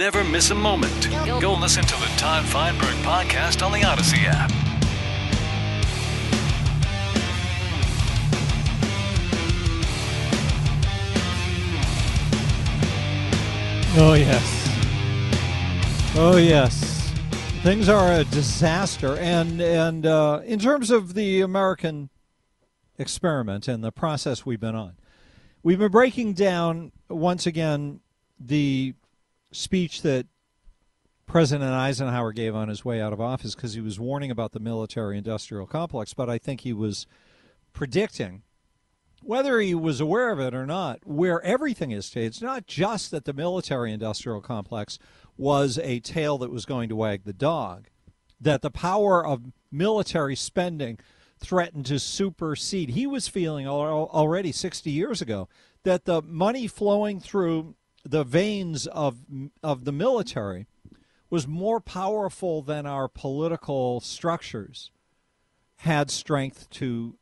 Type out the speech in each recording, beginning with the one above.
Never miss a moment. Go listen to the Todd Feinberg podcast on the Audacy app. Oh, yes. Oh, yes. Things are a disaster. And, and uh, in terms of the American experiment and the process we've been on, we've been breaking down once again the speech that President Eisenhower gave on his way out of office because he was warning about the military industrial complex, but I think he was predicting, whether he was aware of it or not, where everything is today. It's not just that the military industrial complex was a tail that was going to wag the dog, that the power of military spending threatened to supersede. He was feeling already 60 years ago that the money flowing through the veins of of the military was more powerful than our political structures had strength to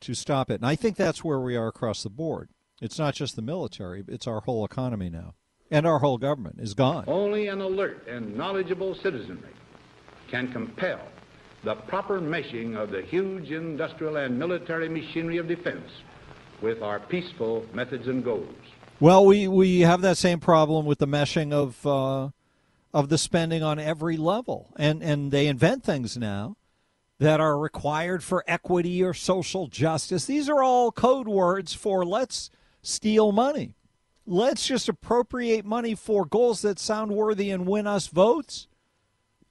to stop it. And I think that's where we are across the board. It's not just the military, it's our whole economy now. And our whole government is gone. Only an alert and knowledgeable citizenry can compel the proper meshing of the huge industrial and military machinery of defense with our peaceful methods and goals. Well, we, we have that same problem with the meshing of uh, of the spending on every level, and and they invent things now that are required for equity or social justice. These are all code words for let's steal money. Let's just appropriate money for goals that sound worthy and win us votes.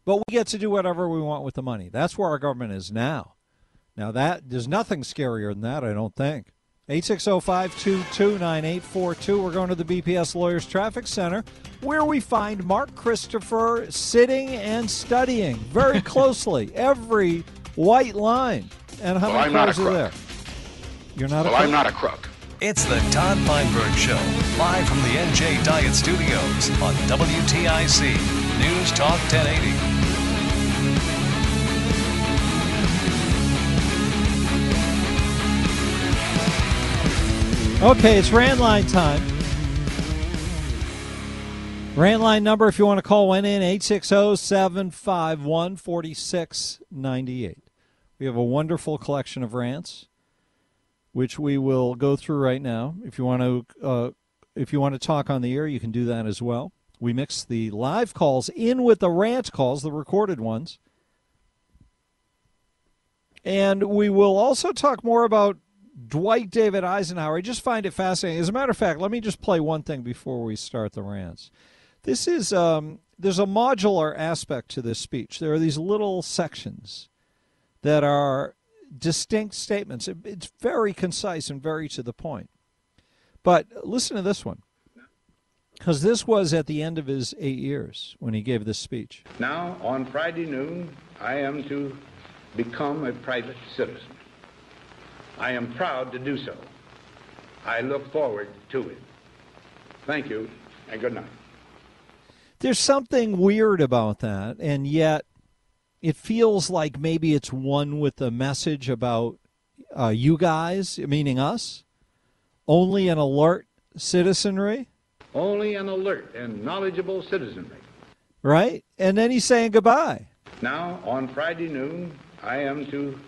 But we get to do whatever we want with the money. That's where our government is now. Now that there's nothing scarier than that, I don't think. 860-522-9842. We're going to the BPS Lawyers Traffic Center where we find Mark Christopher sitting and studying very closely every white line. And how well, many cars are there? You're not well, a crook? I'm not a crook. It's the Todd Feinberg Show, live from the NJ Diet Studios on WTIC News Talk 1080. Okay, it's rant line time. Rant line number, if you want to call one in, 860 751 4698. We have a wonderful collection of rants, which we will go through right now. If you want to, uh, if you want to talk on the air, you can do that as well. We mix the live calls in with the rant calls, the recorded ones. And we will also talk more about Dwight David Eisenhower. I just find it fascinating. As a matter of fact, let me just play one thing before we start the rants. This is um, there's a modular aspect to this speech. There are these little sections that are distinct statements. It's very concise and very to the point. But listen to this one. Because this was at the end of his eight years when he gave this speech. Now, on Friday noon, I am to become a private citizen. I am proud to do so. I look forward to it. Thank you, and good night. There's something weird about that, and yet it feels like maybe it's one with the message about uh, you guys, meaning us, only an alert citizenry. Only an alert and knowledgeable citizenry. Right? And then he's saying goodbye. Now, on Friday noon, I am to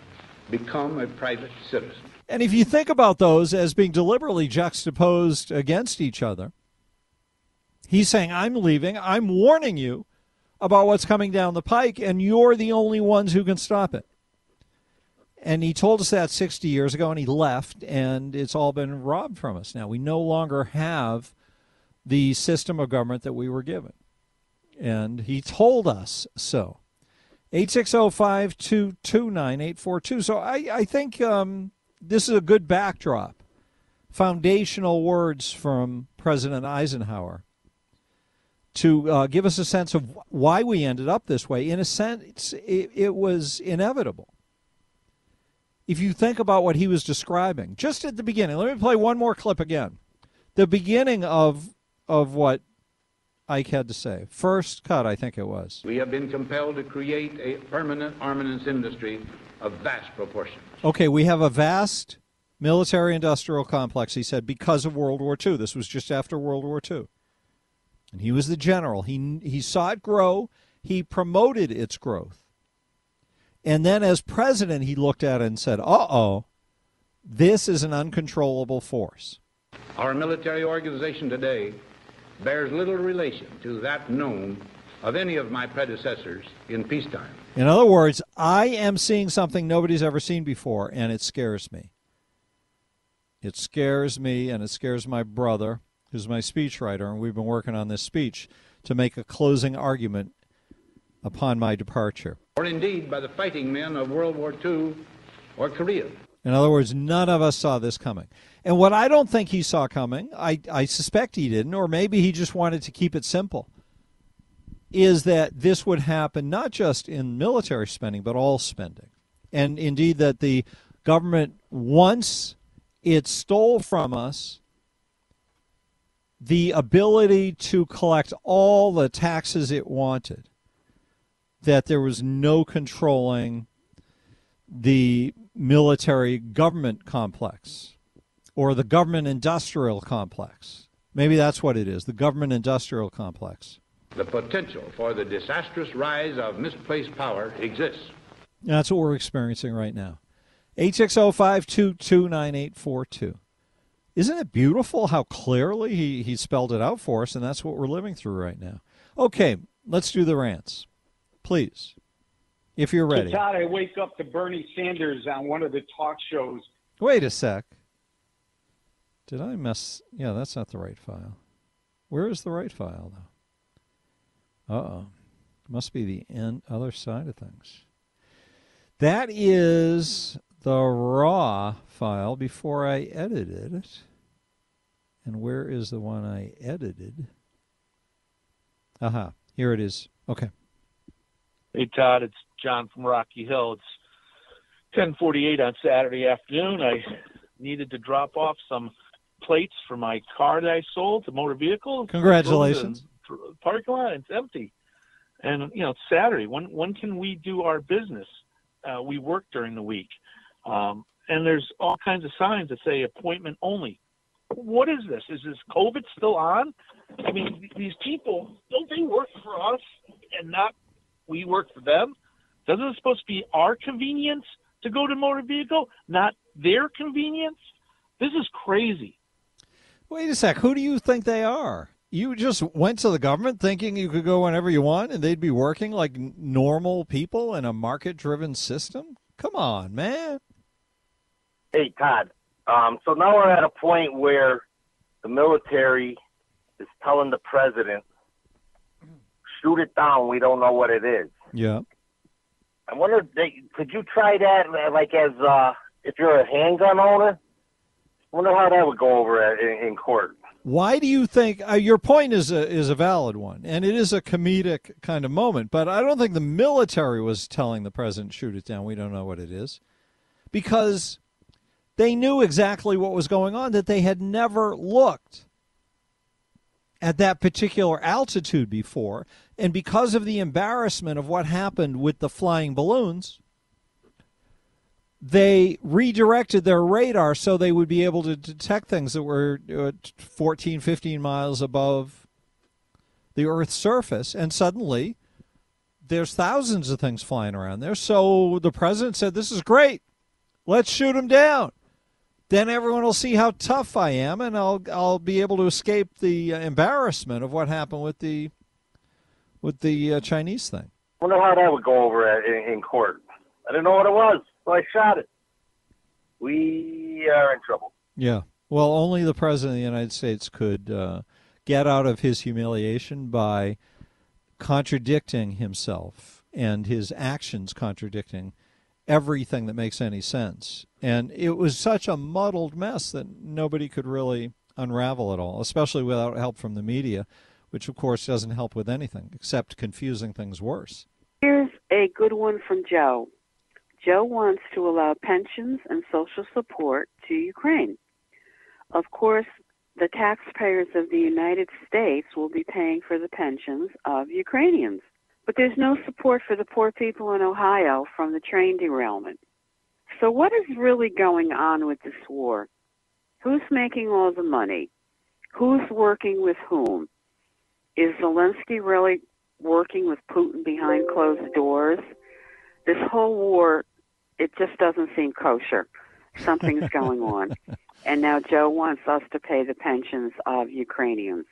become a private citizen. And if you think about those as being deliberately juxtaposed against each other, he's saying, I'm leaving, I'm warning you about what's coming down the pike, and you're the only ones who can stop it. And he told us that 60 years ago, and he left, and it's all been robbed from us. Now, we no longer have the system of government that we were given. And he told us so. 860-522-9842. So I, I think um, this is a good backdrop. Foundational words from President Eisenhower to uh, give us a sense of why we ended up this way. In a sense, it, it was inevitable. If you think about what he was describing, just at the beginning, let me play one more clip again. The beginning of of what Ike had to say. First cut, I think it was. We have been compelled to create a permanent armaments industry of vast proportions. Okay, we have a vast military industrial complex, he said, because of World War II. This was just after World War II. And he was the general. He, he saw it grow, he promoted its growth. And then as president, he looked at it and said, uh oh, this is an uncontrollable force. Our military organization today bears little relation to that known of any of my predecessors in peacetime. In other words, I am seeing something nobody's ever seen before, and it scares me. It scares me, and it scares my brother, who's my speechwriter, and we've been working on this speech to make a closing argument upon my departure. Or indeed by the fighting men of World War II or Korea. In other words, none of us saw this coming. And what I don't think he saw coming, I, I suspect he didn't, or maybe he just wanted to keep it simple, is that this would happen not just in military spending, but all spending. And indeed, that the government, once it stole from us the ability to collect all the taxes it wanted, that there was no controlling the military government complex or the government industrial complex. Maybe that's what it is the government industrial complex. The potential for the disastrous rise of misplaced power exists. That's what we're experiencing right now. 860 Isn't it beautiful how clearly he, he spelled it out for us, and that's what we're living through right now? Okay, let's do the rants. Please if you're ready. So Todd, I wake up to Bernie Sanders on one of the talk shows. Wait a sec. Did I mess? Yeah, that's not the right file. Where is the right file, though? Uh oh. Must be the end, other side of things. That is the raw file before I edited it. And where is the one I edited? Aha, here it is. Okay. Hey Todd, it's John from Rocky Hill. It's 10:48 on Saturday afternoon. I needed to drop off some plates for my car that I sold, the motor vehicle. Congratulations. Parking lot, it's empty. And you know, it's Saturday. When when can we do our business? Uh, we work during the week, um, and there's all kinds of signs that say appointment only. What is this? Is this COVID still on? I mean, these people don't they work for us and not we work for them? Doesn't it supposed to be our convenience to go to motor vehicle, not their convenience? This is crazy. Wait a sec. Who do you think they are? You just went to the government thinking you could go whenever you want and they'd be working like normal people in a market driven system? Come on, man. Hey, Todd. Um, so now we're at a point where the military is telling the president shoot it down. We don't know what it is. Yeah. I wonder, could you try that, like as uh, if you're a handgun owner? I wonder how that would go over in, in court. Why do you think uh, your point is a is a valid one, and it is a comedic kind of moment? But I don't think the military was telling the president shoot it down. We don't know what it is, because they knew exactly what was going on. That they had never looked at that particular altitude before. And because of the embarrassment of what happened with the flying balloons, they redirected their radar so they would be able to detect things that were uh, 14, 15 miles above the Earth's surface. And suddenly, there's thousands of things flying around there. So the president said, This is great. Let's shoot them down then everyone will see how tough I am, and I'll I'll be able to escape the uh, embarrassment of what happened with the with the uh, Chinese thing. I wonder how that would go over in, in court. I didn't know what it was, so I shot it. We are in trouble. Yeah. Well, only the president of the United States could uh, get out of his humiliation by contradicting himself and his actions contradicting everything that makes any sense. And it was such a muddled mess that nobody could really unravel it all, especially without help from the media, which of course doesn't help with anything except confusing things worse. Here's a good one from Joe. Joe wants to allow pensions and social support to Ukraine. Of course, the taxpayers of the United States will be paying for the pensions of Ukrainians. But there's no support for the poor people in Ohio from the train derailment. So, what is really going on with this war? Who's making all the money? Who's working with whom? Is Zelensky really working with Putin behind closed doors? This whole war, it just doesn't seem kosher. Something's going on. And now Joe wants us to pay the pensions of Ukrainians.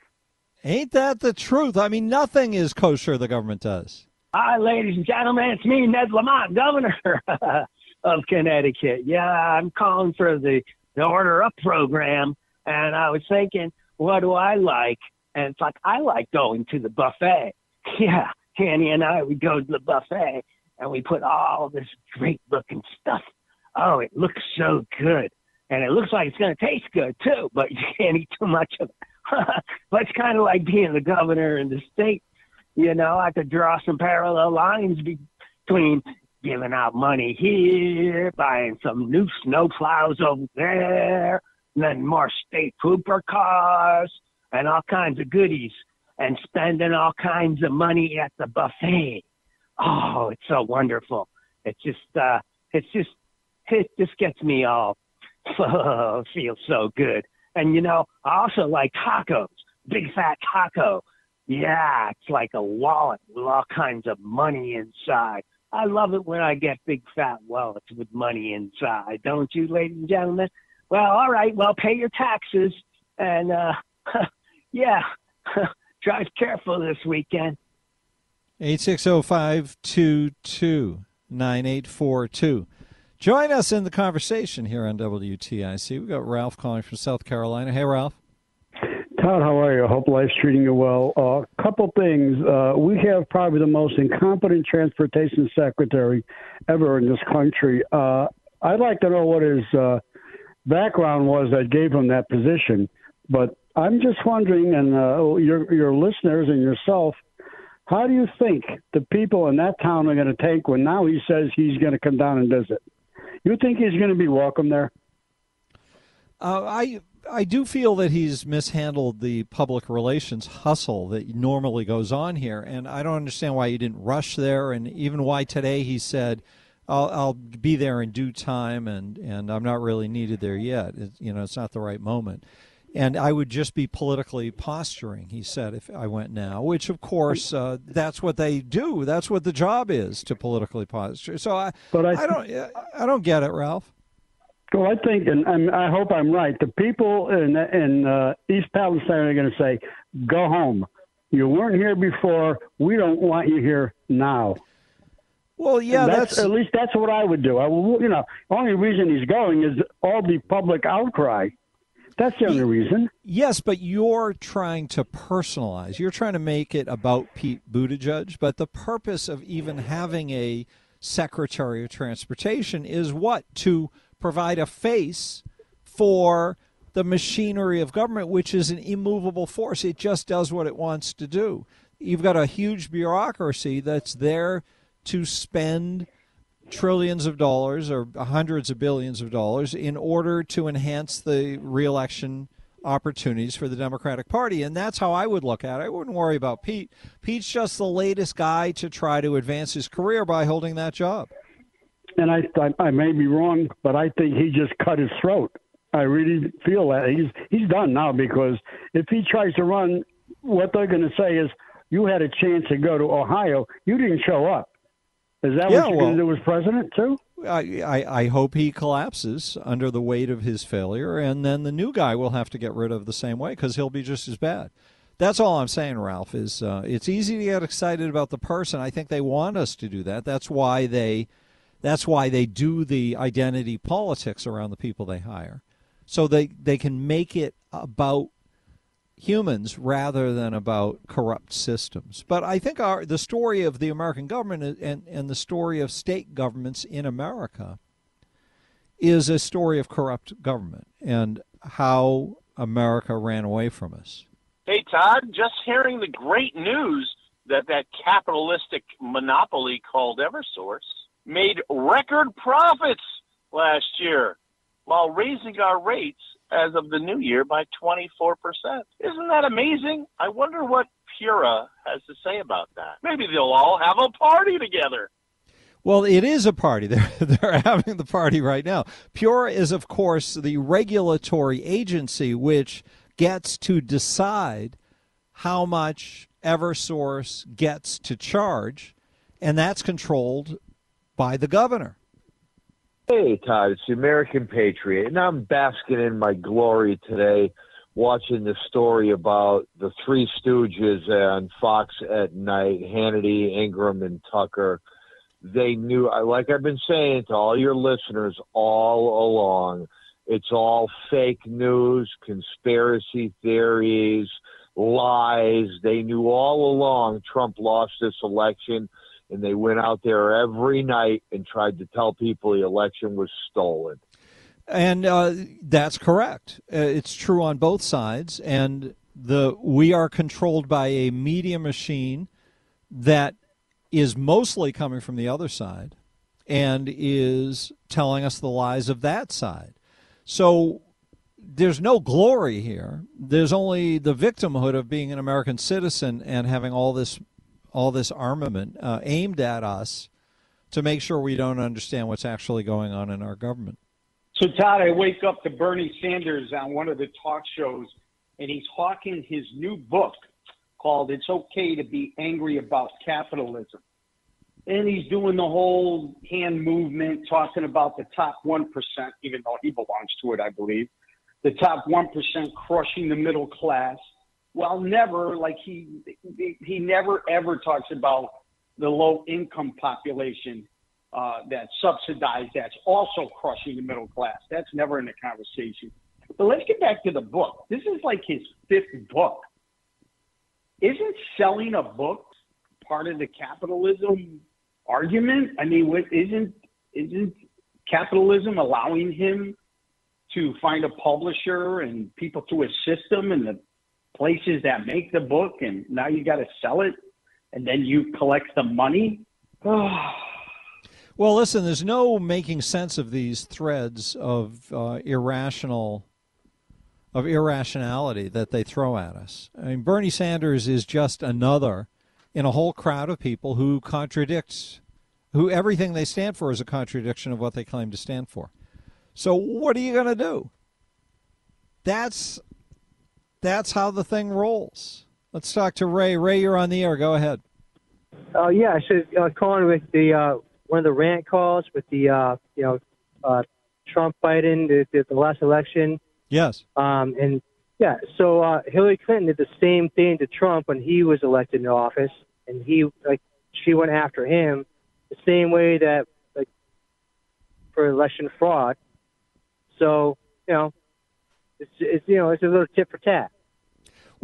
Ain't that the truth? I mean, nothing is kosher the government does. Hi, ladies and gentlemen. It's me, Ned Lamont, governor of Connecticut. Yeah, I'm calling for the, the Order Up program. And I was thinking, what do I like? And it's like, I like going to the buffet. Yeah, Annie and I, we go to the buffet and we put all this great looking stuff. Oh, it looks so good. And it looks like it's going to taste good too, but you can't eat too much of it. but it's kind of like being the governor in the state. You know, I could draw some parallel lines between giving out money here, buying some new snow plows over there, and then more state trooper cars and all kinds of goodies, and spending all kinds of money at the buffet. Oh, it's so wonderful. It's just, uh, it's just, it just gets me all, feels so good. And you know, I also like tacos, big fat taco. Yeah, it's like a wallet with all kinds of money inside. I love it when I get big fat wallets with money inside, don't you, ladies and gentlemen? Well, all right, well, pay your taxes and uh yeah, drive careful this weekend. Eight six zero five two two nine eight four two. Join us in the conversation here on WTIC. We've got Ralph calling from South Carolina. Hey, Ralph. Todd, how are you? I Hope life's treating you well. A uh, couple things. Uh, we have probably the most incompetent transportation secretary ever in this country. Uh, I'd like to know what his uh, background was that gave him that position. But I'm just wondering, and uh, your your listeners and yourself, how do you think the people in that town are going to take when now he says he's going to come down and visit? You think he's going to be welcome there? Uh, I I do feel that he's mishandled the public relations hustle that normally goes on here, and I don't understand why he didn't rush there, and even why today he said, "I'll, I'll be there in due time," and and I'm not really needed there yet. It, you know, it's not the right moment. And I would just be politically posturing, he said, if I went now, which of course uh, that's what they do. That's what the job is to politically posture. So I, but I, I don't, I don't get it, Ralph. Well, I think, and, and I hope I'm right. The people in in uh, East Palestine are going to say, "Go home. You weren't here before. We don't want you here now." Well, yeah, that's, that's, at least that's what I would do. I you know, only reason he's going is all the public outcry. That's the only reason. Yes, but you're trying to personalize. You're trying to make it about Pete Buttigieg. But the purpose of even having a Secretary of Transportation is what? To provide a face for the machinery of government, which is an immovable force. It just does what it wants to do. You've got a huge bureaucracy that's there to spend trillions of dollars or hundreds of billions of dollars in order to enhance the reelection opportunities for the Democratic Party. And that's how I would look at it. I wouldn't worry about Pete. Pete's just the latest guy to try to advance his career by holding that job. And I, I, I may be wrong, but I think he just cut his throat. I really feel that he's he's done now because if he tries to run, what they're going to say is, "You had a chance to go to Ohio, you didn't show up." Is that yeah, what you're well, going to do as president too? I, I, I hope he collapses under the weight of his failure, and then the new guy will have to get rid of the same way because he'll be just as bad. That's all I'm saying, Ralph. Is uh, it's easy to get excited about the person. I think they want us to do that. That's why they, that's why they do the identity politics around the people they hire, so they they can make it about humans rather than about corrupt systems. But I think our the story of the American government and, and the story of state governments in America is a story of corrupt government and how America ran away from us. Hey, Todd, just hearing the great news that that capitalistic monopoly called Eversource made record profits last year while raising our rates as of the new year by 24%. Isn't that amazing? I wonder what Pura has to say about that. Maybe they'll all have a party together. Well, it is a party. They're, they're having the party right now. Pura is, of course, the regulatory agency which gets to decide how much Eversource gets to charge, and that's controlled by the governor. Hey, Todd, it's the American Patriot, and I'm basking in my glory today watching the story about the Three Stooges on Fox at night Hannity, Ingraham, and Tucker. They knew, like I've been saying to all your listeners all along, it's all fake news, conspiracy theories, lies. They knew all along Trump lost this election and they went out there every night and tried to tell people the election was stolen. And uh, that's correct. Uh, it's true on both sides, and the we are controlled by a media machine that is mostly coming from the other side and is telling us the lies of that side. So there's no glory here. There's only the victimhood of being an American citizen and having all this all this armament uh, aimed at us to make sure we don't understand what's actually going on in our government. So, Todd, I wake up to Bernie Sanders on one of the talk shows, and he's hawking his new book called It's Okay to Be Angry About Capitalism. And he's doing the whole hand movement, talking about the top 1%, even though he belongs to it, I believe. The top 1% crushing the middle class while never like he he never ever talks about the low income population uh, that's subsidized that's also crushing the middle class. That's never in the conversation. But let's get back to the book. This is like his fifth book. Isn't selling a book part of the capitalism argument? I mean, isn't isn't capitalism allowing him to find a publisher and people to assist him in the places that make the book, and now you got to sell it, and then you collect the money. well, listen, there's no making sense of these threads of uh, irrational of irrationality that they throw at us. I mean, Bernie Sanders is just another in a whole crowd of people who contradicts who everything they stand for is a contradiction of what they claim to stand for. So what are you going to do? That's that's how the thing rolls. Let's talk to Ray. Ray, you're on the air. Go ahead. Oh uh, yeah, I should uh, call in with the uh, one of the rant calls with the uh, you know uh, Trump Biden the, the, the last election. Yes. Um, and yeah, so uh, Hillary Clinton did the same thing to Trump when he was elected into office, and he like she went after him the same way that like for election fraud. So you know, it's, it's you know it's a little tit for tat.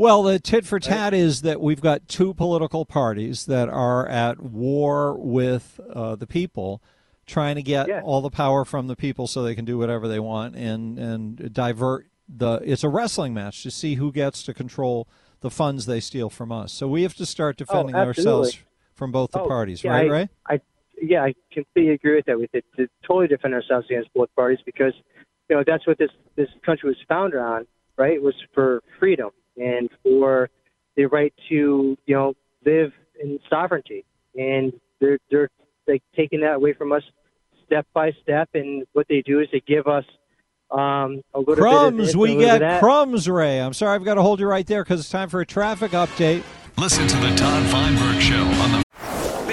Well, the tit for tat is that we've got two political parties that are at war with uh, the people, trying to get yeah. all the power from the people so they can do whatever they want and and divert the. It's a wrestling match to see who gets to control the funds they steal from us. So we have to start oh, defending oh, ourselves from both the oh, parties, yeah, right? I, right? I yeah, I completely agree with that. We have to totally defend ourselves against both parties because you know that's what this this country was founded on, right? It was for freedom and for the right to you know live in sovereignty. And they're they're like taking that away from us step by step. And what they do is they give us um, a little crumbs. we get crumbs, Ray. I'm sorry, I've got to hold you right there because it's time for a traffic update. Listen to the Todd Feinberg Show on the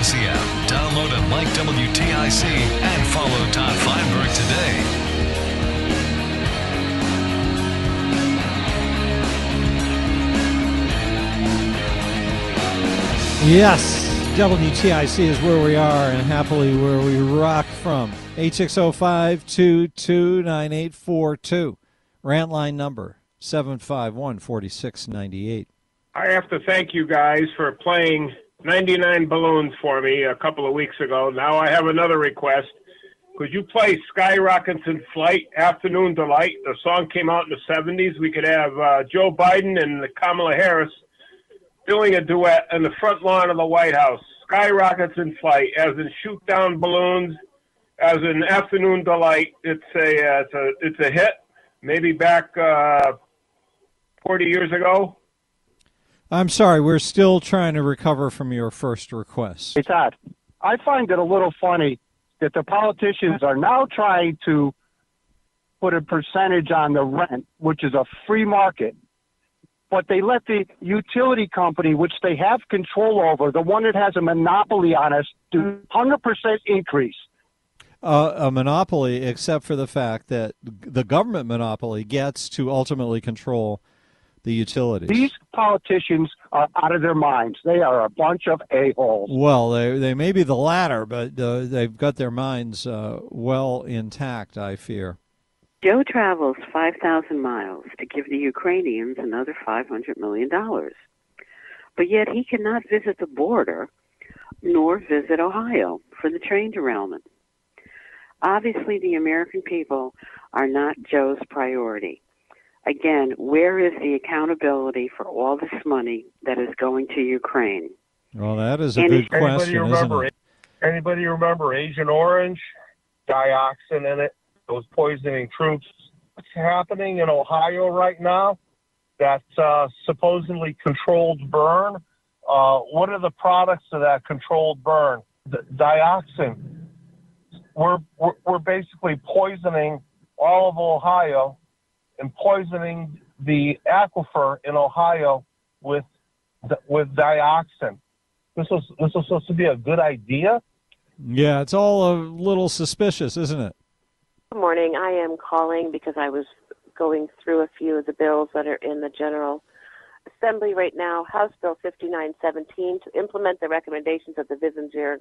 Audacy app. Download it like WTIC and follow Todd Feinberg today. Yes, WTIC is where we are and happily where we rock from. 860-522-9842. Rant line number 751-4698. I have to thank you guys for playing 99 Balloons for me a couple of weeks ago. Now I have another request. Could you play Skyrockets in Flight, Afternoon Delight? The song came out in the 70s. We could have uh, Joe Biden and Kamala Harris doing a duet in the front lawn of the White House. Skyrockets in Flight, as in shoot down balloons, as in Afternoon Delight. It's a, uh, it's a, it's a hit. Maybe back uh, 40 years ago. I'm sorry, we're still trying to recover from your first request. Hey, Todd, I find it a little funny that the politicians are now trying to put a percentage on the rent, which is a free market, but they let the utility company, which they have control over, the one that has a monopoly on us, do 100% increase. Uh, a monopoly, except for the fact that the government monopoly gets to ultimately control the utilities. These politicians are out of their minds. They are a bunch of a-holes. Well, they, they may be the latter, but uh, they've got their minds uh, well intact, I fear. Joe travels 5,000 miles to give the Ukrainians another $500 million. But yet he cannot visit the border nor visit Ohio for the train derailment. Obviously, the American people are not Joe's priority. Again, where is the accountability for all this money that is going to Ukraine? Well, that is a Any- good question, isn't it? Anybody remember Agent Orange? Dioxin in it. Those poisoning troops. What's happening in Ohio right now? That uh, supposedly controlled burn. Uh, what are the products of that controlled burn? D- dioxin. We're, we're we're basically poisoning all of Ohio and poisoning the aquifer in Ohio with with dioxin. This was this was supposed to be a good idea. Yeah, it's all a little suspicious, isn't it? Good morning. I am calling because I was going through a few of the bills that are in the General Assembly right now. House Bill 5917 to implement the recommendations of the Vision Zero,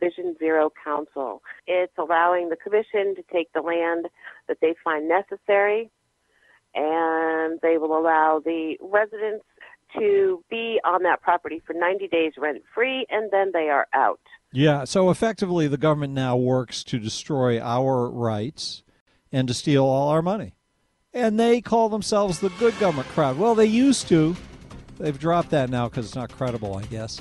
Vision Zero Council. It's allowing the Commission to take the land that they find necessary, and they will allow the residents to be on that property for 90 days rent free, and then they are out. Yeah, so effectively, the government now works to destroy our rights and to steal all our money. And they call themselves the good government crowd. Well, they used to. They've dropped that now because it's not credible, I guess.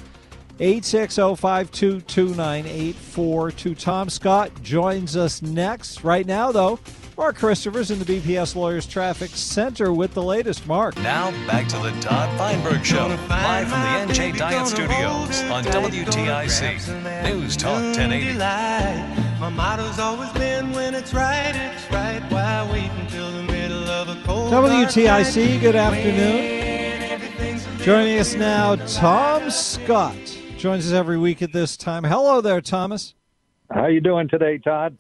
860 522 9842. Tom Scott joins us next. Right now, though, Mark Christopher's in the BPS Lawyers Traffic Center with the latest. Mark. Now back to the Todd Feinberg Show, live from the NJ Diet Studios on WTIC News Talk 1080. My motto's always been when it's right, it's right. Why wait until the middle of a cold WTIC, good afternoon. Joining us now, Tom Scott. Joins us every week at this time. Hello there, Thomas. How are you doing today, Todd?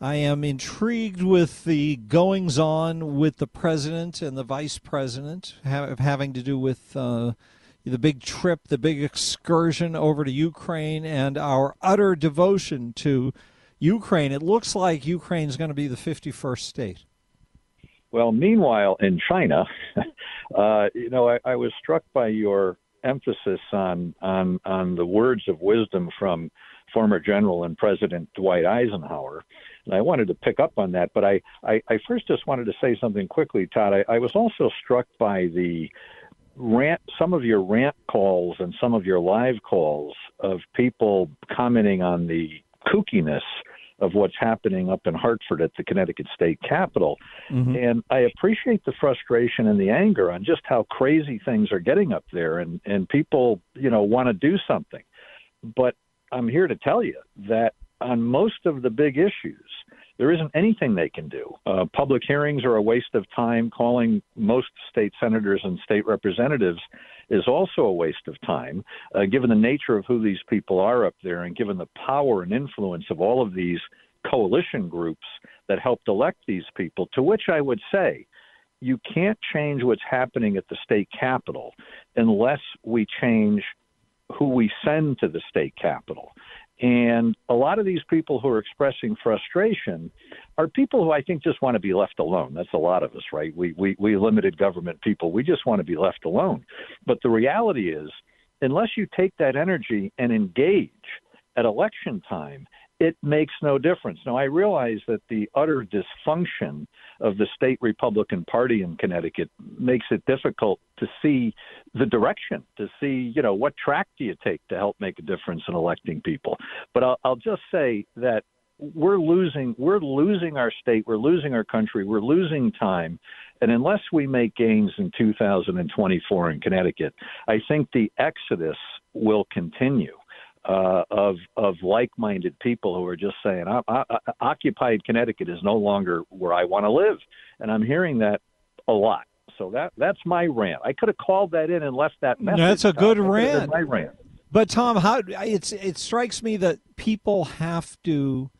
I am intrigued with the goings on with the president and the vice president, ha- having to do with uh, the big trip, the big excursion over to Ukraine, and our utter devotion to Ukraine. It looks like Ukraine is going to be the 51st state. Well, meanwhile, in China, uh, you know, I, I was struck by your emphasis on on on the words of wisdom from former General and President Dwight Eisenhower, and I wanted to pick up on that. But I I, I first just wanted to say something quickly, Todd. I, I was also struck by the rant some of your rant calls and some of your live calls of people commenting on the kookiness of what's happening up in Hartford at the Connecticut State Capitol. And I appreciate the frustration and the anger on just how crazy things are getting up there and, and people, you know, want to do something. But I'm here to tell you that on most of the big issues, there isn't anything they can do. Uh, public hearings are a waste of time. Calling most state senators and state representatives is also a waste of time, uh, given the nature of who these people are up there and given the power and influence of all of these coalition groups that helped elect these people. To which I would say, you can't change what's happening at the state capitol unless we change who we send to the state capital. And a lot of these people who are expressing frustration are people who I think just want to be left alone. That's a lot of us, right? We, we, we limited government people, we just want to be left alone. But the reality is, unless you take that energy and engage at election time, it makes no difference. Now, I realize that the utter dysfunction of the state Republican Party in Connecticut makes it difficult to see the direction, to see, you know, what track do you take to help make a difference in electing people. But I'll, I'll just say that we're losing we're losing our state we're losing our country we're losing time and unless we make gains in 2024 in Connecticut I think the exodus will continue uh, of of like-minded people who are just saying, I, I, I, "Occupied Connecticut is no longer where I want to live," and I'm hearing that a lot. So that that's my rant. I could have called that in and left that message. That's a good rant. My rant. But Tom, how it's it strikes me that people have to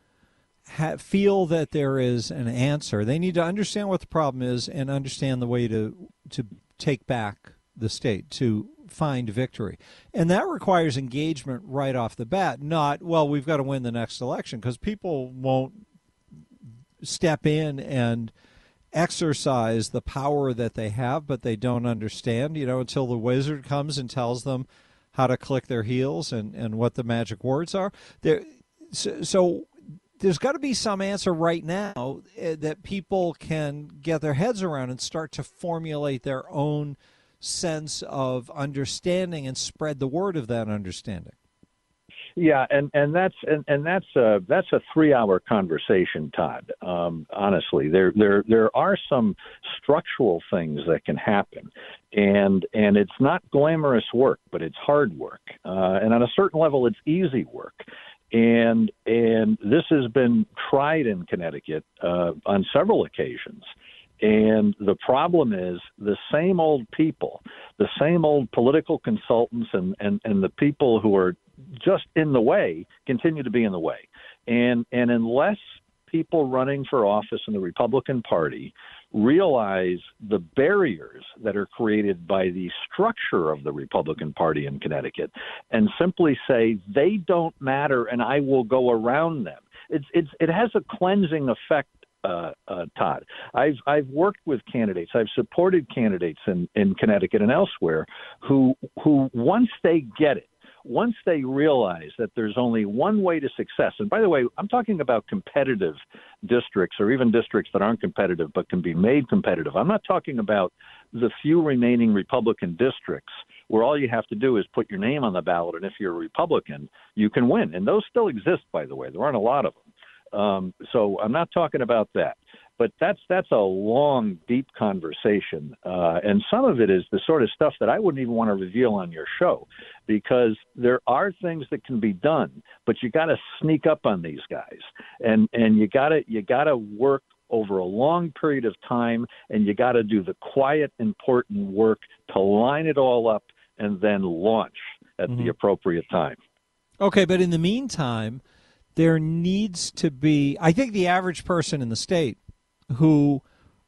ha- feel that there is an answer. They need to understand what the problem is and understand the way to to take back the state to find victory. And that requires engagement right off the bat, not, well, we've got to win the next election, because people won't step in and exercise the power that they have, but they don't understand, you know, until the wizard comes and tells them how to click their heels and, and what the magic words are. There, so, so there's got to be some answer right now eh, that people can get their heads around and start to formulate their own – sense of understanding and spread the word of that understanding. Yeah, and and that's and, and that's a that's a three hour conversation, Todd. Um, honestly, there there there are some structural things that can happen, and and it's not glamorous work, but it's hard work, uh, and on a certain level, it's easy work. And and this has been tried in Connecticut uh, on several occasions. And the problem is the same old people, the same old political consultants and, and, and the people who are just in the way continue to be in the way. And and unless people running for office in the Republican Party realize the barriers that are created by the structure of the Republican Party in Connecticut and simply say they don't matter and I will go around them. It's, it's, it has a cleansing effect uh, uh, Todd. I've I've worked with candidates. I've supported candidates in, in Connecticut and elsewhere who who once they get it, once they realize that there's only one way to success, and by the way, I'm talking about competitive districts or even districts that aren't competitive but can be made competitive. I'm not talking about the few remaining Republican districts where all you have to do is put your name on the ballot, and if you're a Republican, you can win. And those still exist, by the way. There aren't a lot of them. Um, so I'm not talking about that, but that's that's a long, deep conversation, uh, and some of it is the sort of stuff that I wouldn't even want to reveal on your show, because there are things that can be done, but you got to sneak up on these guys, and and you got to you got to work over a long period of time, and you got to do the quiet, important work to line it all up and then launch at mm-hmm. the appropriate time. Okay, but in the meantime there needs to be i think the average person in the state who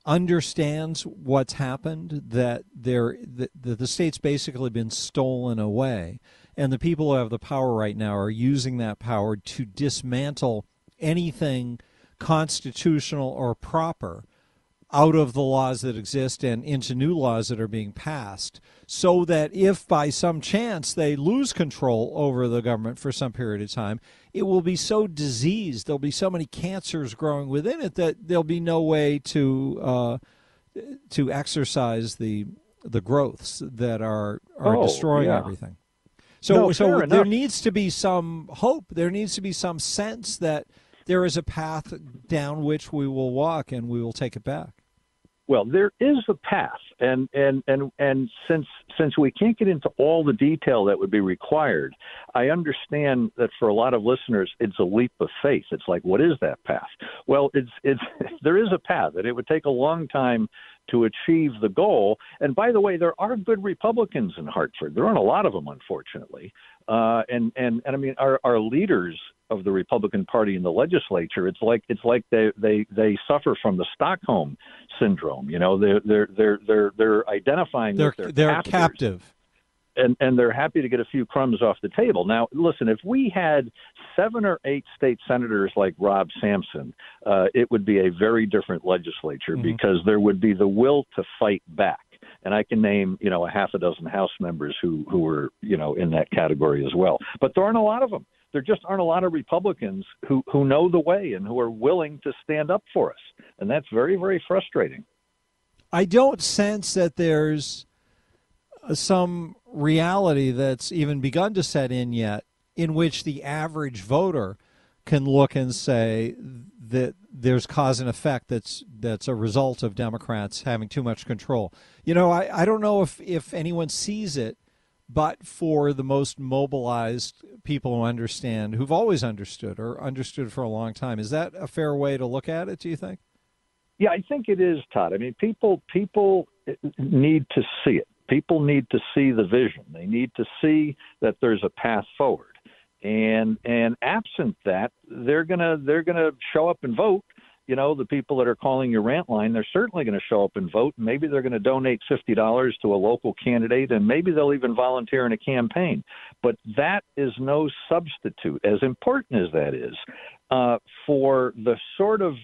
understands what's happened that there that the state's basically been stolen away and the people who have the power right now are using that power to dismantle anything constitutional or proper out of the laws that exist and into new laws that are being passed so that if by some chance they lose control over the government for some period of time, it will be so diseased, there'll be so many cancers growing within it that there'll be no way to uh, to exercise the the growths that are are oh, destroying yeah. everything. So No, so there needs to be some hope. There needs to be some sense that there is a path down which we will walk and we will take it back. Well, there is a path, and and and and since since we can't get into all the detail that would be required, I understand that for a lot of listeners, it's a leap of faith. It's like, what is that path? Well, it's it's there is a path, and it would take a long time to achieve the goal. And by the way, there are good Republicans in Hartford. There aren't a lot of them, unfortunately. Uh, and and and I mean, our our leaders of the Republican Party in the legislature, it's like it's like they they they suffer from the Stockholm syndrome. You know, they're they're they're they're they're identifying They're with their they're captors. captive. and and they're happy to get a few crumbs off the table. Now, listen, if we had seven or eight state senators like Rob Sampson, uh, it would be a very different legislature mm-hmm. because there would be the will to fight back. And I can name, you know, a half a dozen House members who who were, you know, in that category as well. But there aren't a lot of them. There just aren't a lot of Republicans who who know the way and who are willing to stand up for us, and that's very very frustrating. I don't sense that there's uh, some reality that's even begun to set in yet in which the average voter can look and say that there's cause and effect that's that's a result of Democrats having too much control. You know, I, I don't know if, if anyone sees it, but for the most mobilized people who understand, who've always understood or understood for a long time, is that a fair way to look at it, do you think? Yeah, I think it is, Todd. I mean, people people need to see it. People need to see the vision. They need to see that there's a path forward. And and absent that, they're gonna they're gonna show up and vote. You know, the people that are calling your rant line, they're certainly going to show up and vote. Maybe they're going to donate fifty dollars to a local candidate, and maybe they'll even volunteer in a campaign. But that is no substitute, as important as that is, uh, for the sort of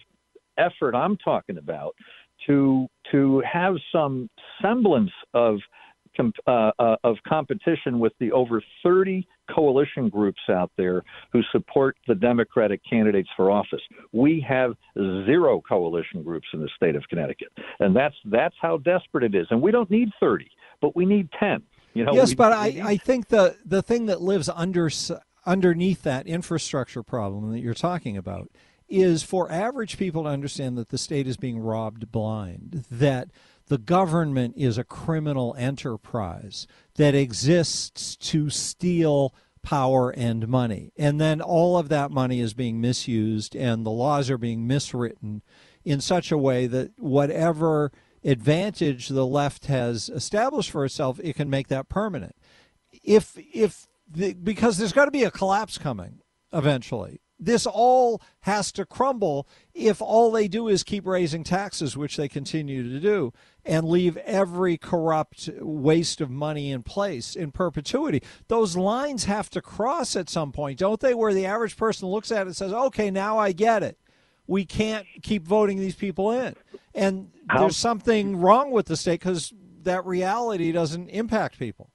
effort I'm talking about to to have some semblance of uh, uh, of competition with the over 30 coalition groups out there who support the Democratic candidates for office. We have zero coalition groups in the state of Connecticut, and that's that's how desperate it is. And we don't need 30, but we need 10. You know, yes, we, but I, I think the the thing that lives under underneath that infrastructure problem that you're talking about is for average people to understand that the state is being robbed blind, that the government is a criminal enterprise that exists to steal power and money. And then all of that money is being misused and the laws are being miswritten in such a way that whatever advantage the left has established for itself, it can make that permanent. If if the, because there's got to be a collapse coming eventually this all has to crumble if all they do is keep raising taxes, which they continue to do, and leave every corrupt waste of money in place in perpetuity. Those lines have to cross at some point, don't they? Where the average person looks at it and says, okay, now I get it. We can't keep voting these people in. And How? there's something wrong with the state because that reality doesn't impact people.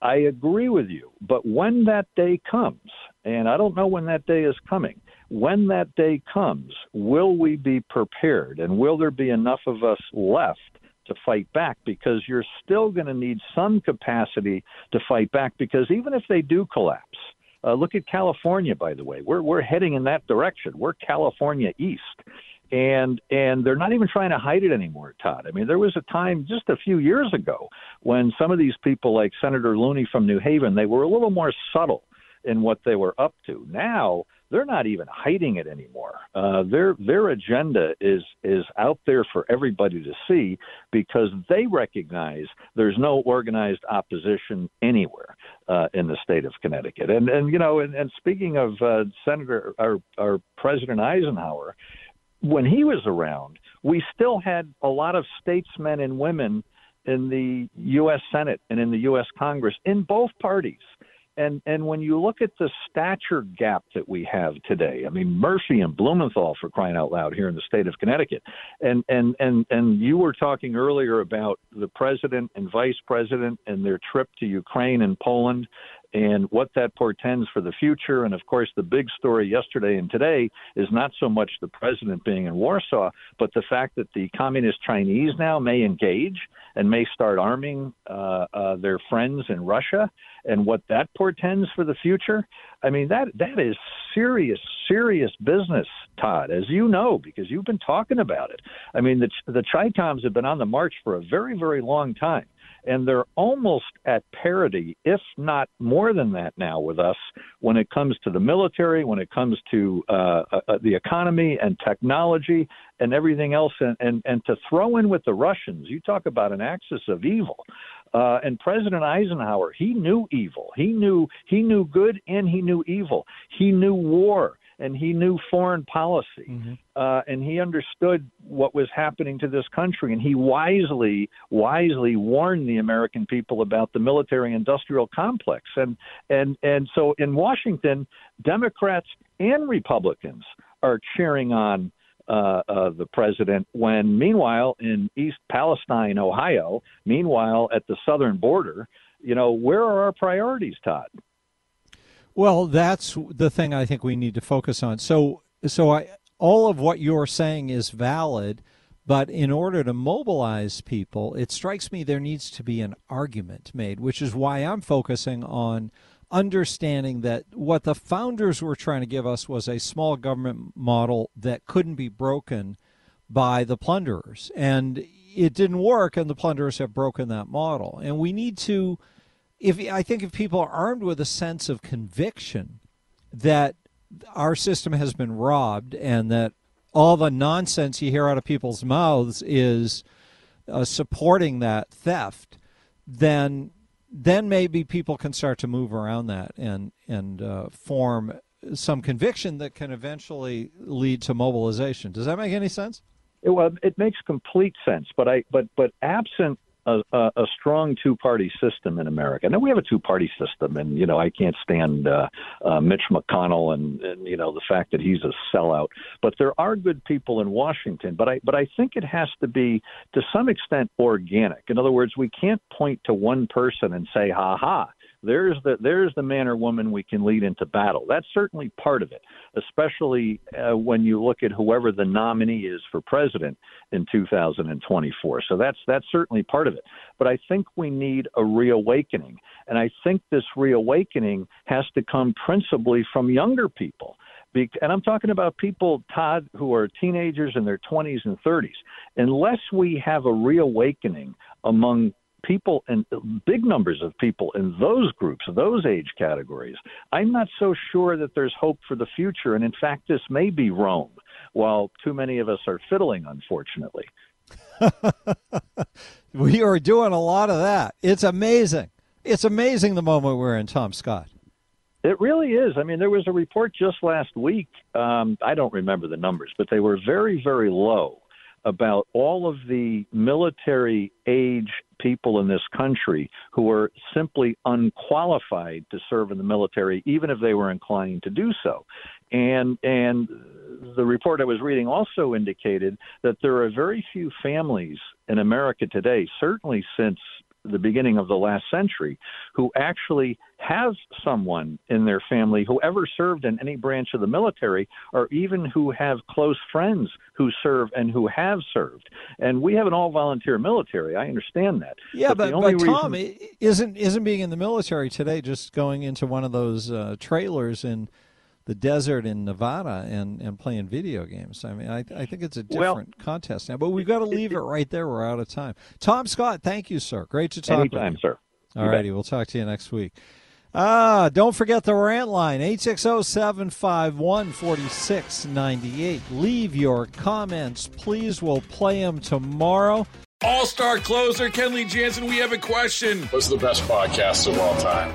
I agree with you. But when that day comes, and I don't know when that day is coming. When that day comes, will we be prepared and will there be enough of us left to fight back? Because you're still going to need some capacity to fight back because even if they do collapse, uh, look at California, by the way. We're, we're heading in that direction. We're California East and and they're not even trying to hide it anymore, Todd. I mean, there was a time just a few years ago when some of these people, like Senator Looney from New Haven, they were a little more subtle in what they were up to. Now they're not even hiding it anymore. Uh, their their agenda is is out there for everybody to see because they recognize there's no organized opposition anywhere uh, in the state of Connecticut. And and you know, and, and speaking of uh, Senator or, or President Eisenhower, when he was around, we still had a lot of statesmen and women in the U.S. Senate and in the U.S. Congress in both parties and and when you look at the stature gap that we have today, I mean Murphy and Blumenthal for crying out loud here in the state of Connecticut, and and and and you were talking earlier about the president and vice president and their trip to Ukraine and Poland, and what that portends for the future. And of course, the big story yesterday and today is not so much the president being in Warsaw, but the fact that the communist Chinese now may engage and may start arming uh, uh, their friends in Russia, and what that portends for the future. I mean, that that is serious, serious business, Todd, as you know, because you've been talking about it. I mean, the the Chicoms have been on the march for a very, very long time and they're almost at parity, if not more than that now with us when it comes to the military, when it comes to uh, uh, the economy and technology and everything else. And, and, and to throw in with the Russians, you talk about an axis of evil. Uh, and President Eisenhower, he knew evil. He knew he knew good and he knew evil. He knew war and he knew foreign policy, uh, and he understood what was happening to this country, and he wisely, wisely warned the American people about the military-industrial complex, and and and so in Washington, Democrats and Republicans are cheering on uh, uh, the president when, meanwhile, in East Palestine, Ohio, meanwhile at the southern border, you know, where are our priorities, Todd? Well, that's the thing I think we need to focus on. So, so I, all of what you're saying is valid, but in order to mobilize people, it strikes me there needs to be an argument made, which is why I'm focusing on understanding that what the founders were trying to give us was a small government model that couldn't be broken by the plunderers. And it didn't work, and the plunderers have broken that model. And we need to if I think if people are armed with a sense of conviction that our system has been robbed and that all the nonsense you hear out of people's mouths is uh, supporting that theft, then then maybe people can start to move around that and and uh, form some conviction that can eventually lead to mobilization. Does that make any sense? It, well, it makes complete sense, but I but but absent a, a, a strong two-party system in America. Now we have a two-party system, and you know I can't stand uh, uh, Mitch McConnell and, and you know the fact that he's a sellout. But there are good people in Washington. But I but I think it has to be to some extent organic. In other words, we can't point to one person and say, "Ha ha." There's the there's the man or woman we can lead into battle. That's certainly part of it, especially uh, when you look at whoever the nominee is for president in 2024. So that's that's certainly part of it. But I think we need a reawakening, and I think this reawakening has to come principally from younger people. And I'm talking about people, Todd, who are teenagers in their 20s and 30s. Unless we have a reawakening among people and big numbers of people in those groups, those age categories, I'm not so sure that there's hope for the future. And in fact, this may be Rome, while too many of us are fiddling, unfortunately. we are doing a lot of that. It's amazing. It's amazing the moment we're in, Tom Scott. It really is. I mean, there was a report just last week. Um, I don't remember the numbers, but they were very, very low about all of the military age people in this country who are simply unqualified to serve in the military, even if they were inclined to do so. And and the report I was reading also indicated that there are very few families in America today, certainly since the beginning of the last century who actually has someone in their family who ever served in any branch of the military or even who have close friends who serve and who have served. And we have an all volunteer military. I understand that. Yeah but, but, but tom reason... isn't isn't being in the military today just going into one of those uh, trailers and the desert in Nevada and, and playing video games. I mean, I, I think it's a different well, contest now, but we've got to leave it right there. We're out of time. Tom Scott, thank you, sir. Great to talk Anytime, with you. sir. All righty, we'll talk to you next week. Ah, don't forget the rant line, 860-751-4698. Leave your comments, please. We'll play them tomorrow. All-star closer Kenley Jansen, we have a question. What's the best podcast of all time?